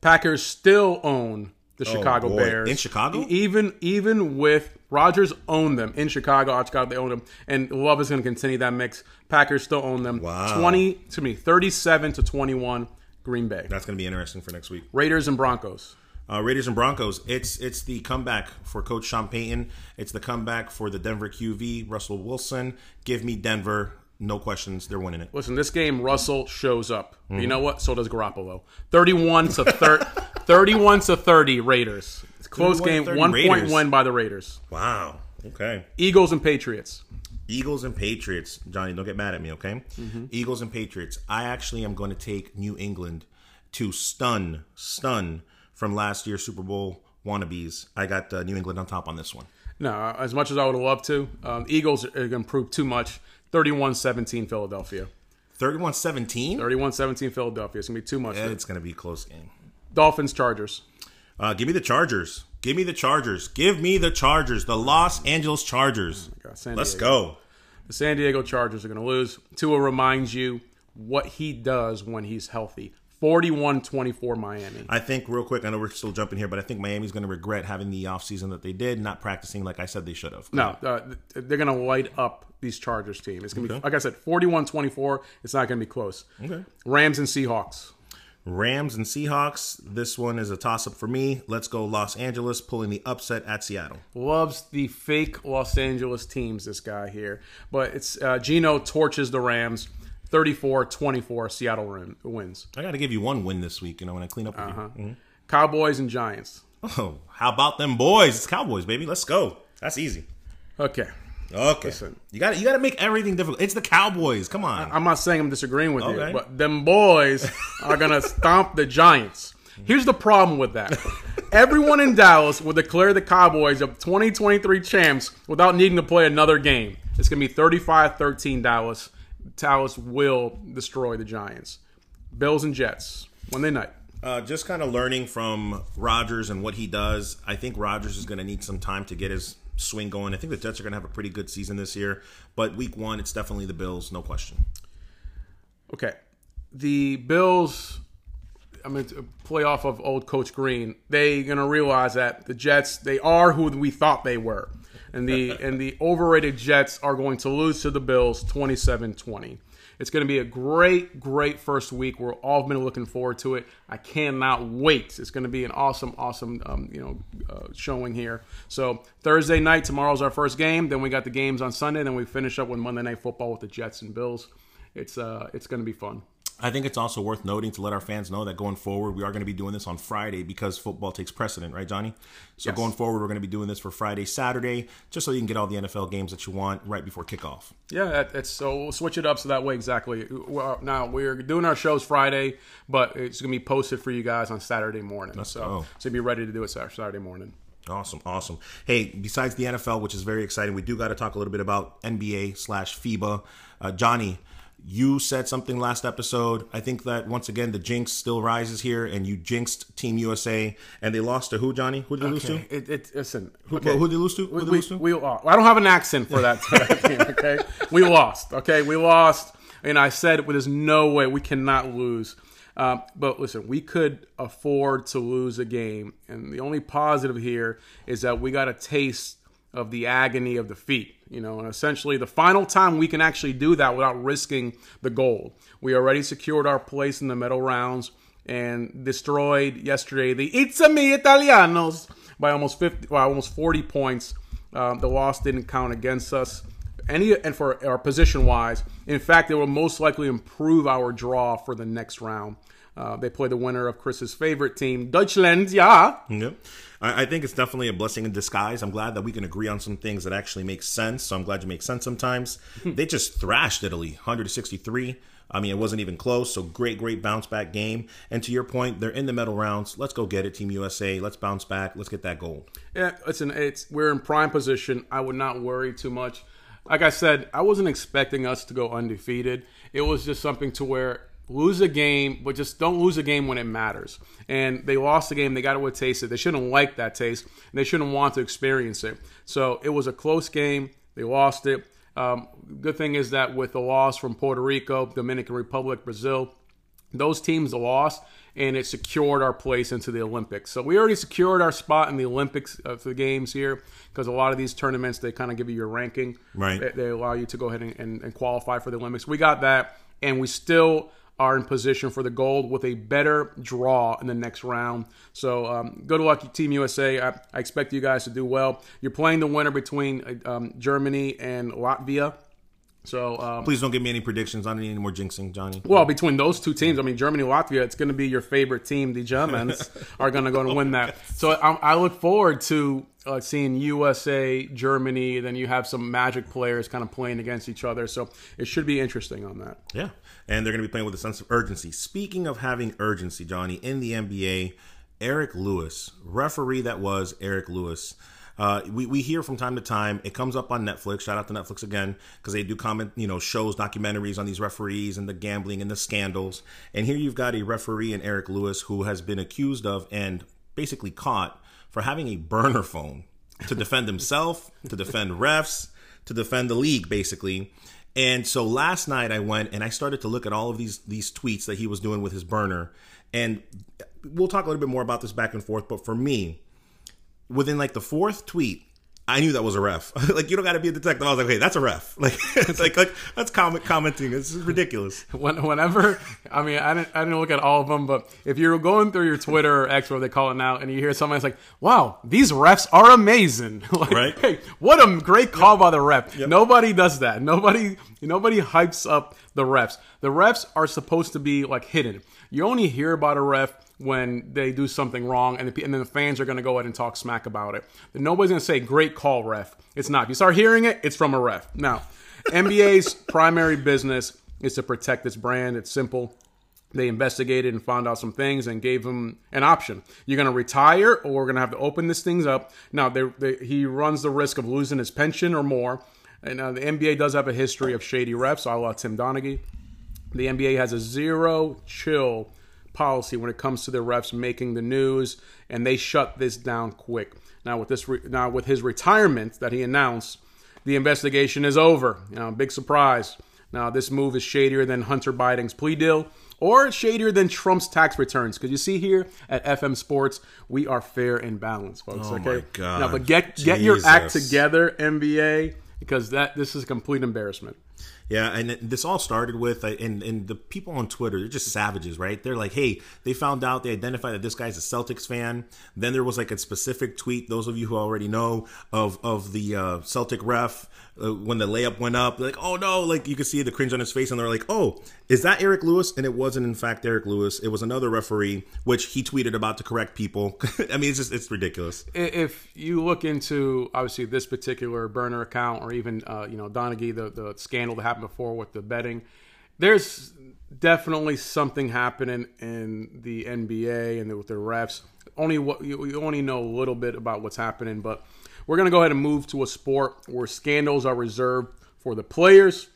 Packers still own the the Chicago boy. Bears In Chicago? Even even with Rodgers owned them in Chicago, out Chicago they own them, and Love is going to continue that mix. Packers still own them. Wow. Twenty to me, thirty-seven to twenty-one. Green Bay, That's going to be interesting for next week. Raiders and Broncos. Uh, Raiders and Broncos. It's it's the comeback for Coach Sean Payton. It's the comeback for the Denver QB Russell Wilson. Give me Denver. No questions. They're winning it. Listen, this game Russell shows up. Mm-hmm. You know what? So does Garoppolo. Thirty-one to thir- (laughs) thirty-one to thirty Raiders. Close game. 30 One point win by the Raiders. Wow. Okay. Eagles and Patriots. Eagles and Patriots. Johnny, don't get mad at me, okay? Eagles and Patriots. I actually am going to take New England to stun, stun from last year's Super Bowl wannabes. I got uh, New England on top on this one. No, as much as I would love to, um, Eagles are going to improve too much. 31-17 Philadelphia. 31 17? 31-17 Philadelphia. It's going to be too much. Yeah, It's going to be a close game. Dolphins Chargers. Uh, give me the Chargers. Give me the Chargers. Give me the Chargers. The Los Angeles Chargers. God, Let's go. The San Diego Chargers are going to lose. Tua reminds you what he does when he's healthy. 41-24 Miami. I think, real quick, I know we're still jumping here, but I think Miami's going to regret having the offseason that they did, not practicing like I said they should have. No, uh, they're going to light up these Chargers team. It's going to be, like I said, 41-24. It's not going to be close. Okay. Rams and Seahawks. Rams and Seahawks. This one is a toss up for me. Let's go Los Angeles, pulling the upset at Seattle. Loves the fake Los Angeles teams, this guy here. But it's uh, Geno torches the Rams. 34-24, Seattle win- wins. I got to give you one win this week, you know, when I clean up with Uh-huh. you. Cowboys and Giants. Oh, how about them boys? It's Cowboys, baby. Let's go. That's easy. Okay. Okay. You got you got to make everything difficult. It's the Cowboys. Come on. I'm not saying I'm disagreeing with Okay. you, but them boys are going (laughs) to stomp the Giants. Here's the problem with that. Everyone in Dallas will declare the Cowboys of 2023 champs without needing to play another game. It's going to be 35-13 Dallas. Dallas will destroy the Giants. Bills and Jets. Monday night. Uh, just kind of learning from Rodgers and what he does. I think Rodgers is going to need some time to get his swing going. I think the Jets are going to have a pretty good season this year, but week one, it's definitely the Bills, no question. Okay. The Bills, I mean, to play off of old Coach Green, they going to realize that the Jets, they are who we thought they were. And the and the overrated Jets are going to lose to the Bills 27-20. It's going to be a great, great first week. We're all been looking forward to it. I cannot wait. It's going to be an awesome, awesome, um, you know, uh, showing here. So Thursday night, tomorrow's our first game. Then we got the games on Sunday. Then we finish up with Monday Night Football with the Jets and Bills. It's uh, it's going to be fun. I think it's also worth noting to let our fans know that going forward, we are going to be doing this on Friday because football takes precedent, right, Johnny? So Yes. going forward, we're going to be doing this for Friday, Saturday, just so you can get all the NFL games that you want right before kickoff. Yeah, it's so we'll switch it up so that way exactly. Now we're doing our shows Friday, but it's gonna be posted for you guys on Saturday morning. so go. so be ready to do it Saturday morning. Awesome, awesome. Hey, besides the NFL, which is very exciting, we do got to talk a little bit about NBA slash FIBA. Uh, Johnny, you said something last episode. I think that once again the jinx still rises here, and you jinxed Team USA, and they lost to who? Johnny, who did they lose to? It, it, listen, Who, okay. who did they lose to? Who they we, lose to? we lost. I don't have an accent for that, (laughs) for that team. Okay, we lost. Okay, we lost, and I said there's no way we cannot lose. Um, but listen, we could afford to lose a game, and the only positive here is that we got a taste of the agony of defeat. You know, and essentially the final time we can actually do that without risking the gold. We already secured our place in the medal rounds and destroyed yesterday the It's a me Italianos by almost 50, well, almost 40 points. Um, the loss didn't count against us. Any and for our position wise, in fact, it will most likely improve our draw for the next round. Uh, they play the winner of Chris's favorite team, Deutschland. Yeah, Yep. I, I think it's definitely a blessing in disguise. I'm glad that we can agree on some things that actually make sense. So I'm glad you make sense sometimes. they just thrashed Italy, 163. I mean, it wasn't even close. So great, great bounce back game. And to your point, they're in the medal rounds. Let's go get it, Team USA. Let's bounce back. Let's get that gold. Yeah, listen, it's we're in prime position. I would not worry too much. Like I said, I wasn't expecting us to go undefeated. It was just something to where lose a game, but just don't lose a game when it matters. And they lost the game. They got to taste it. They shouldn't like that taste. And they shouldn't want to experience it. So it was a close game. They lost it. Um, good thing is that with the loss from Puerto Rico, Dominican Republic, Brazil, those teams lost, and it secured our place into the Olympics. So we already secured our spot in the Olympics uh, for the games here because a lot of these tournaments they kind of give you your ranking. Right. They, they allow you to go ahead and, and, and qualify for the Olympics. We got that, and we still are in position for the gold with a better draw in the next round. So um, good luck, Team USA. I, I, expect you guys to do well. You're playing the winner between um, Germany and Latvia. So um, please don't give me any predictions. I don't need any more jinxing, Johnny. Well, between those two teams, I mean Germany, Latvia, it's going to be your favorite team. The Germans (laughs) are going to go and win that. So I, I look forward to uh, seeing USA, Germany. Then you have some Magic players kind of playing against each other. So it should be interesting on that. Yeah, and they're going to be playing with a sense of urgency. Speaking of having urgency, Johnny, in the NBA, Eric Lewis, referee that was Eric Lewis. Uh, we, we hear from time to time. It comes up on Netflix. Shout out to Netflix again because they do comment, you know, shows, documentaries on these referees and the gambling and the scandals. And here you've got a referee in Eric Lewis who has been accused of and basically caught for having a burner phone to defend himself, to defend refs, to defend the league, basically. And so last night I went and I started to look at all of these these tweets that he was doing with his burner. And we'll talk a little bit more about this back and forth, but for me, within like the fourth tweet, I knew that was a ref. (laughs) like you don't got to be a detective. I was like, hey, that's a ref. (laughs) Like it's like, like that's comment commenting. It's ridiculous. (laughs) When, whenever, I mean, I didn't I didn't look at all of them, but if you're going through your Twitter or X, where they call it now, and you hear somebody's like, "Wow, these refs are amazing!" like, right? Hey, what a great call yep. by the ref. Yep. Nobody does that. Nobody nobody hypes up the refs. The refs are supposed to be like hidden. You only hear about a ref when they do something wrong, and, the, and then the fans are going to go ahead and talk smack about it. Then nobody's going to say, great call, ref. It's not. If you start hearing it, it's from a ref. Now, (laughs) NBA's primary business is to protect its brand. It's simple. They investigated and found out some things and gave him an option. You're going to retire, or we're going to have to open this things up. Now, they, they, he runs the risk of losing his pension or more. And uh, the NBA does have a history of shady refs, a la Tim Donaghy. The NBA has a zero chill policy when it comes to the refs making the news, and they shut this down quick. Now with this, re- now with his retirement that he announced, the investigation is over. You know, big surprise. Now this move is shadier than Hunter Biden's plea deal, or shadier than Trump's tax returns. Because you see here at FM Sports, we are fair and balanced, folks. Oh okay. my god! Now, but get get your act together, NBA, because that this is a complete embarrassment. Yeah, and this all started with, uh, and, and the people on Twitter, they're just savages, right? They're like, hey, they found out, they identified that this guy's a Celtics fan. Then there was like a specific tweet, those of you who already know, of, of the uh, Celtic ref uh, when the layup went up, like, oh no, like you could see the cringe on his face, and they're like, oh, is that Eric Lewis? And it wasn't, in fact, Eric Lewis. It was another referee, which he tweeted about to correct people. (laughs) I mean, it's just it's ridiculous. If you look into obviously this particular burner account, or even uh, you know Donaghy, the the scandal that happened before with the betting, there's definitely something happening in the NBA and with the refs. Only what you, you only know a little bit about what's happening, but we're going to go ahead and move to a sport where scandals are reserved for the players.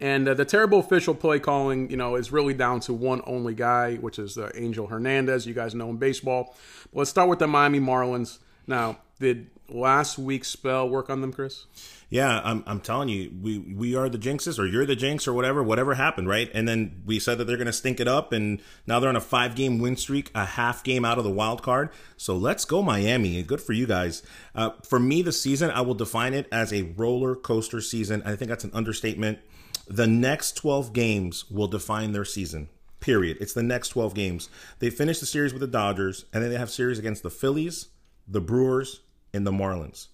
And uh, the terrible official play calling, you know, is really down to one only guy, which is uh, Angel Hernandez. You guys know in baseball. But let's start with the Miami Marlins. Now, did last week's spell work on them, Chris? Yeah, I'm, I'm telling you, we we are the jinxes, or you're the jinx, or whatever, whatever happened, right? And then we said that they're going to stink it up, and now they're on a five game win streak, a half game out of the wild card. So let's go Miami. Good for you guys. Uh, for me, the season, I will define it as a roller coaster season. I think that's an understatement. The next 12 games will define their season. Period. It's the next 12 games. They finish the series with the Dodgers, and then they have series against the Phillies, the Brewers, and the Marlins.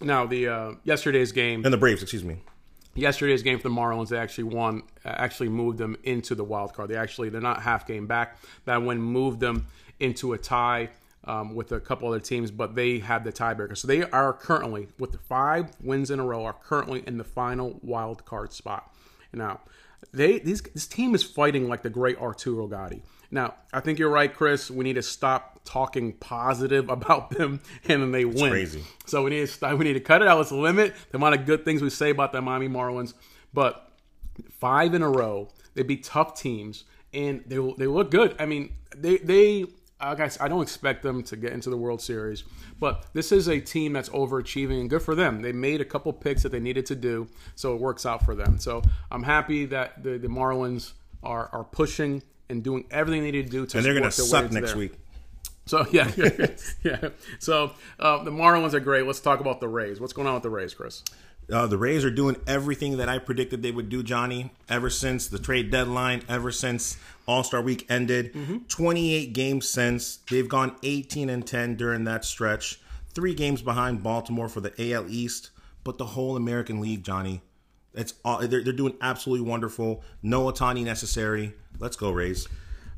Now the uh, yesterday's game and the Braves, excuse me. Yesterday's game for the Marlins, they actually won, uh, actually moved them into the wild card. They actually they're not half game back. That win moved them into a tie um, with a couple other teams, but they had the tiebreaker. So they are currently with the five wins in a row are currently in the final wild card spot. Now they these this team is fighting like the great Arturo Gatti. Now, I think you're right, Chris. We need to stop talking positive (laughs) about them, and then they it's win. Crazy. So we need to stop, we need to cut it out. Let's limit the amount of good things we say about the Miami Marlins. But five in a row, they beat tough teams, and they they look good. I mean, they they. Guys, I don't expect them to get into the World Series, but this is a team that's overachieving and good for them. They made a couple picks that they needed to do, so it works out for them. So I'm happy that the, the Marlins are are pushing and doing everything they need to do to and they're going to suck next there. week. So (laughs) yeah, yeah. So uh, the Marlins are great. Let's talk about the Rays. What's going on with the Rays, Chris? Uh, the Rays are doing everything that I predicted they would do, Johnny, ever since the trade deadline, ever since All Star Week ended. 28 games since. They've gone 18 and 10 during that stretch. Three games behind Baltimore for the AL East, but the whole American League, Johnny. It's all, they're, they're doing absolutely wonderful. No Ohtani necessary. Let's go, Rays.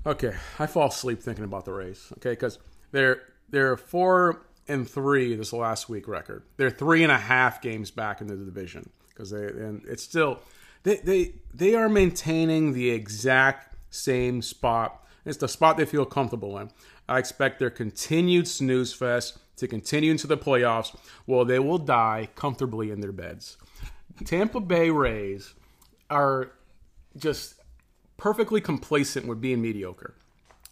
Okay, I fall asleep thinking about the Rays. Okay, because they're they're four and three this last week record. They're three and a half games back in the division because they and it's still they they they are maintaining the exact same spot. It's the spot they feel comfortable in. I expect their continued snooze fest to continue into the playoffs. Well, they will die comfortably in their beds. Tampa Bay Rays are just perfectly complacent with being mediocre.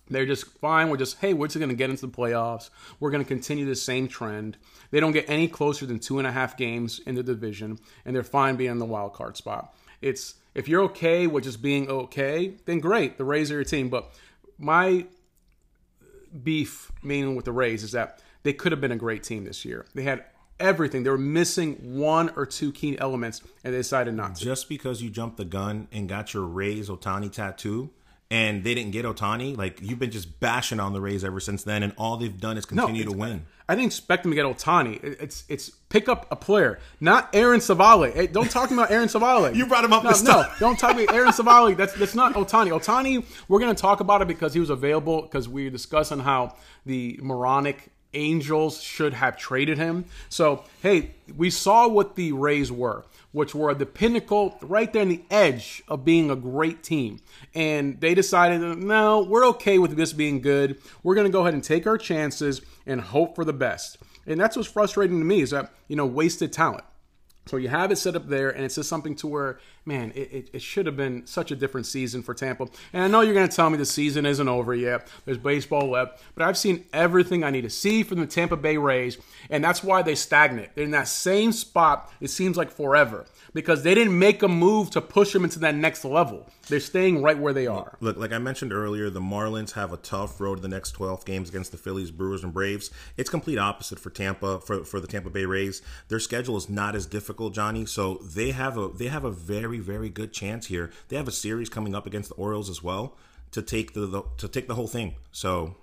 They're just fine. We're just, hey, we're just going to get into the playoffs. We're going to continue the same trend. They don't get any closer than two and a half games in the division, and they're fine being in the wild card spot. It's if you're okay with just being okay, then great. The Rays are your team. But my beef, meaning with the Rays, is that they could have been a great team this year. They had everything. They were missing one or two key elements, and they decided not to. Just because you jumped the gun and got your Rays Ohtani tattoo and they didn't get Ohtani, like you've been just bashing on the Rays ever since then, and all they've done is continue to win. I didn't expect them to get Ohtani. It's it's pick up a player, not Aaron Civale. Hey, don't talk about Aaron Civale. (laughs) You brought him up No, no, don't talk about Aaron Civale. That's that's not Ohtani. Ohtani, we're gonna talk about it because he was available because we were discussing how the moronic Angels should have traded him. So hey, we saw what the Rays were, which were the pinnacle, right there in the edge of being a great team. And they decided, no, we're okay with this being good. We're gonna go ahead and take our chances and hope for the best. And that's what's frustrating to me is that you know wasted talent. So you have it set up there, and it's just something to where, man, it, it, it should have been such a different season for Tampa. And I know you're going to tell me the season isn't over yet. There's baseball left, but I've seen everything I need to see from the Tampa Bay Rays, and that's why they stagnate. They're in that same spot. It seems like forever because they didn't make a move to push them into that next level. They're staying right where they are. Look, like I mentioned earlier, the Marlins have a tough road to the next 12 games against the Phillies, Brewers, and Braves. It's complete opposite for Tampa for, for the Tampa Bay Rays. Their schedule is not as difficult, Johnny. So they have a they have a very very very good chance here. They have a series coming up against the Orioles as well to take the, the to take the whole thing. So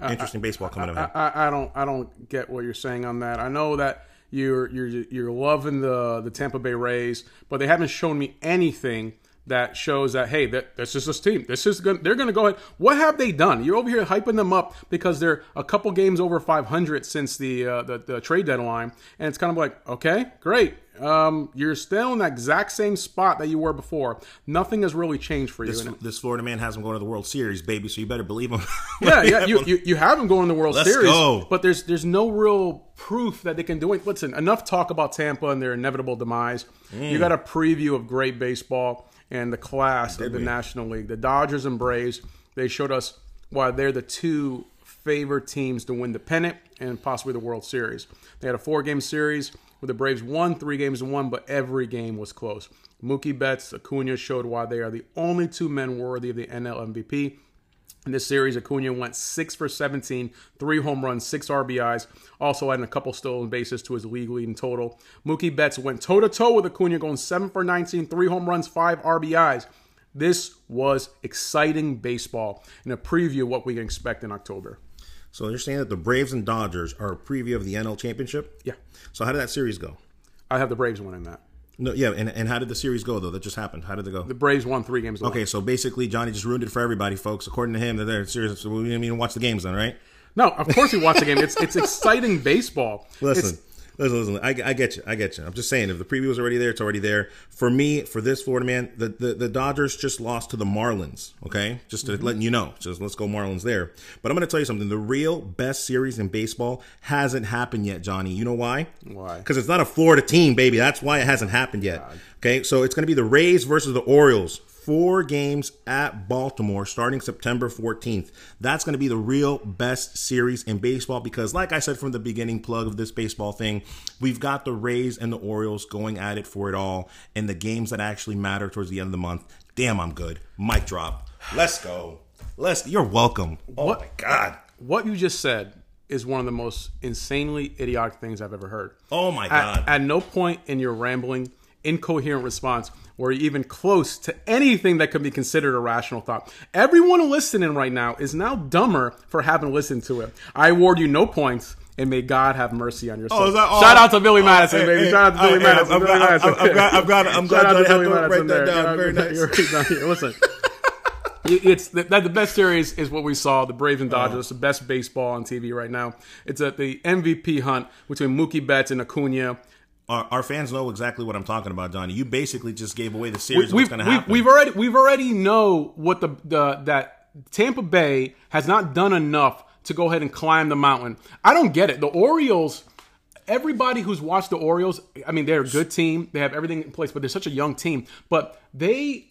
interesting baseball coming up. I, I don't I don't get what you're saying on that. I know that you're you're you're loving the the Tampa Bay Rays, but they haven't shown me anything that shows that hey that this is this team. This is going they're going to go ahead. What have they done? You're over here hyping them up because they're a couple games over 500 since the uh, the, the trade deadline, and it's kind of like okay, great. Um, you're still in that exact same spot that you were before. Nothing has really changed for you. this, Florida man has them going to the World Series, baby. So you better believe him. (laughs) yeah, yeah. You, you, you have him going to the World Let's Series, go. but there's there's no real proof that they can do it. Listen, enough talk about Tampa and their inevitable demise. You got a preview of great baseball and the class of the we? National League. The Dodgers and Braves. They showed us why they're the two favorite teams to win the pennant and possibly the World Series. They had a four game series where the Braves won three games to one, but every game was close. Mookie Betts, Acuna showed why they are the only two men worthy of the NL MVP. In this series, Acuna went 6 for 17, three home runs, six RBIs, also adding a couple stolen bases to his league leading total. Mookie Betts went toe to toe with Acuna, going 7 for 19, three home runs, five RBIs. This was exciting baseball and a preview of what we can expect in October. So you're saying that the Braves and Dodgers are a preview of the NL Championship? Yeah, So how did that series go? I have the Braves winning that. No, yeah, and, and how did the series go though? That just happened. How did it go? The Braves won three games. Okay, so basically Johnny just ruined it for everybody, folks. According to him, that they're serious. So we didn't even watch the games then, right? No, of course we watch the game. It's it's exciting baseball. (laughs) Listen, It's- listen, listen. I, I get you. I get you. I'm just saying, if the preview was already there, it's already there. For me, for this Florida man, the, the, the Dodgers just lost to the Marlins. Okay, just to mm-hmm. letting you know. Just let's go Marlins there. But I'm going to tell you something. The real best series in baseball hasn't happened yet, Johnny. You know why? Why? Because it's not a Florida team, baby. That's why it hasn't happened yet. Okay, so it's going to be the Rays versus the Orioles. Four games at Baltimore starting September 14th. That's going to be the real best series in baseball because, like I said from the beginning, plug of this baseball thing, we've got the Rays and the Orioles going at it for it all. And the games that actually matter towards the end of the month. Damn, I'm good. Mic drop. Let's go. Let's, you're welcome. Oh What- my god. What you just said is one of the most insanely idiotic things I've ever heard. Oh my god. At, at no point in your rambling, incoherent response or even close to anything that could be considered a rational thought. Everyone listening right now is now dumber for having listened to it. I award you no points. And may God have mercy on your oh, soul. Oh, oh, Shout out to Billy oh, Madison, hey, baby. hey, Shout out to Billy Madison. I'm glad- I'm glad- I'm glad- (laughs) I'm glad Shout out to had Billy to write that down. Very (laughs) nice. Listen, it's the, that the best series is what we saw the Braves and uh-huh. Dodgers. It's the best baseball on TV right now. It's at the MVP hunt between Mookie Betts and Acuna. Our, our fans know exactly what I'm talking about, Johnny. You basically just gave away the series. of We've, what's going to we've, happen. we've already we've already know what the, the that Tampa Bay has not done enough to go ahead and climb the mountain. I don't get it. The Orioles. Everybody who's watched the Orioles, I mean, they're a good team. They have everything in place, but they're such a young team. But they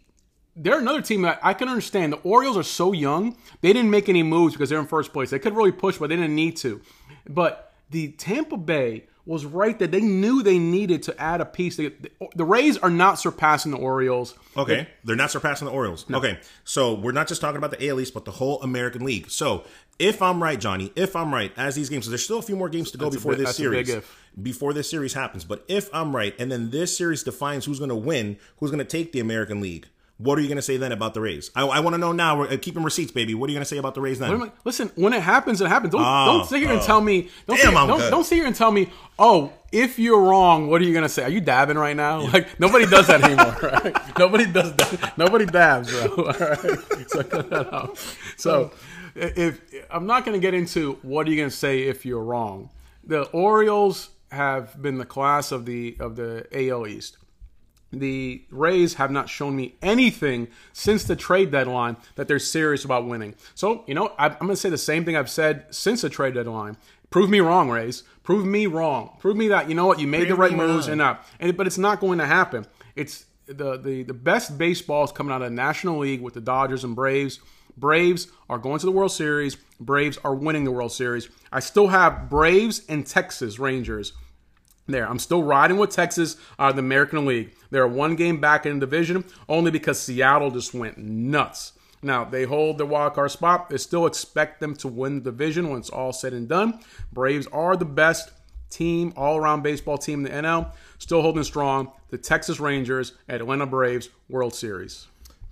they're another team that I can understand. The Orioles are so young; they didn't make any moves because they're in first place. They could really push, but they didn't need to. But the Tampa Bay was right that they knew they needed to add a piece. They, the, the Rays are not surpassing the Orioles. Okay, they're not surpassing the Orioles. Okay, so we're not just talking about the AL East, but the whole American League. So if I'm right, Johnny, if I'm right, as these games, so there's still a few more games to go That's before this that's a big series, before this series happens. But if I'm right, and then this series defines who's going to win, who's going to take the American League. What are you going to say then about the Rays? I, I want to know now. We're uh, keeping receipts, baby. What are you going to say about the Rays then? I- Listen, when it happens, it happens. Don't, Oh, don't sit here and oh. tell me. Don't, Damn, sit, I'm don't, good. don't sit here and tell me. Oh, if you're wrong, what are you gonna say? Are you dabbing right now? Like nobody does that (laughs) anymore. Right? nobody does that. Nobody dabs, bro. (laughs) All right. So cut that out. So if I'm not gonna get into what are you gonna say if you're wrong, the Orioles have been the class of the of the AL East the Rays have not shown me anything since the trade deadline that they're serious about winning. So, you know, I'm going to say the same thing I've said since the trade deadline. Prove me wrong, Rays. Prove me wrong. Prove me that you know what you made the right moves wrong. and not. And but it's not going to happen. It's the the the best baseball is coming out of the National League with the Dodgers and Braves. Braves are going to the World Series. Braves are winning the World Series. I still have Braves and Texas Rangers there. I'm still riding with Texas out of the American League. They're one game back in the division only because Seattle just went nuts. Now, they hold the wild card spot. They still expect them to win the division when it's all said and done. Braves are the best team, all around baseball team in the NL. Still holding strong. The Texas Rangers, Atlanta Braves, World Series.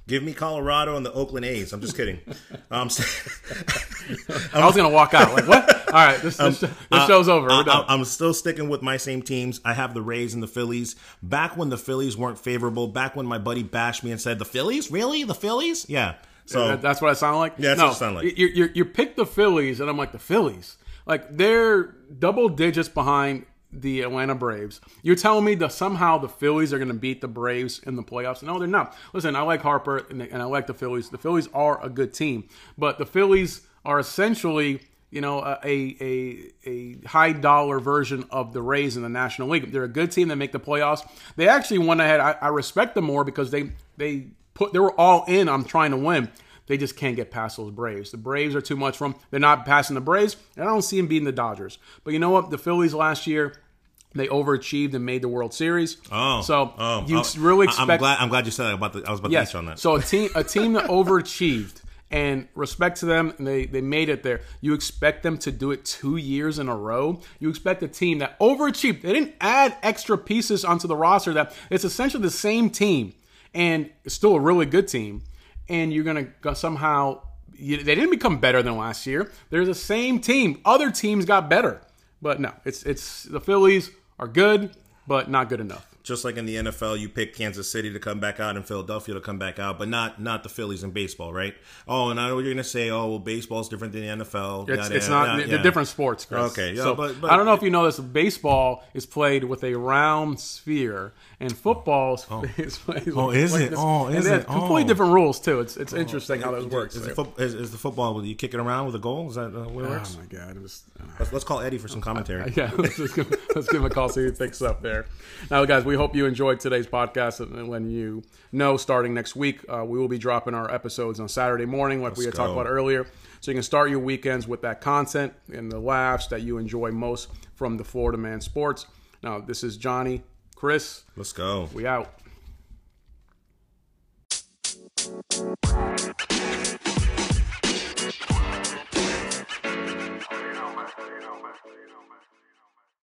Give me Colorado and the Oakland A's. I'm just kidding. (laughs) Um, (laughs) I was going to walk out. Like, what? All right, this, this, this show's over. We're I, am still sticking with my same teams. I have the Rays and the Phillies. Back when the Phillies weren't favorable, back when my buddy bashed me and said, "The Phillies, really? The Phillies? Yeah." So That- that's what I sound like. Yeah, that's no, what you sound like. You, you, you pick the Phillies, and I'm like the Phillies. Like they're double digits behind the Atlanta Braves. You're telling me that somehow the Phillies are going to beat the Braves in the playoffs? No, they're not. Listen, I like Harper and, and I like the Phillies. The Phillies are a good team, but the Phillies are essentially. You know, a, a a high dollar version of the Rays in the National League. They're a good team that make the playoffs. They actually went ahead. I, I respect them more because they they put they were all in on trying to win. They just can't get past those Braves. The Braves are too much for them. They're not passing the Braves, and I don't see them beating the Dodgers. But you know what? The Phillies last year, they overachieved and made the World Series. Oh, so oh, oh. you oh, really expect? I'm glad. I'm glad you said that about the. I was about to yes. you on that. So a team, a team that overachieved, and respect to them, and they they made it there. You expect them to do it two years in a row. You expect a team that overachieved. They didn't add extra pieces onto the roster. That it's essentially the same team, and it's still a really good team. And you're gonna somehow. You, they didn't become better than last year. They're the same team. Other teams got better, but no, it's it's the Phillies are good, but not good enough. Just like in the NFL, you pick Kansas City to come back out and Philadelphia to come back out, but not not the Phillies in baseball, right? Oh, and I know what you're gonna say. Oh, well, baseball's different than the NFL. It's, it's yada, not yada, they're yeah. different sports. Chris. Okay, yeah, so but- but- I don't know if you know this. Baseball is played with a round sphere, and football is, (laughs) is played. Oh, is it? this- Oh, is it? Completely Oh. different rules too. It's it's interesting how this works. Is, there. the is, is the football? Will you kick it around with a goal? Is that uh, what it works? Oh my god! It was, Let's, let's call Eddie for some commentary. yeah, (laughs) let's, give, let's give him a call, see what he thinks up there. Now, guys, we hope you enjoyed today's podcast. And when you know, starting next week, uh, we will be dropping our episodes on Saturday morning, like we had talked about earlier. So you can start your weekends with that content and the laughs that you enjoy most from the Florida Man Sports. Now, this is Johnny, Chris. Let's go. We out.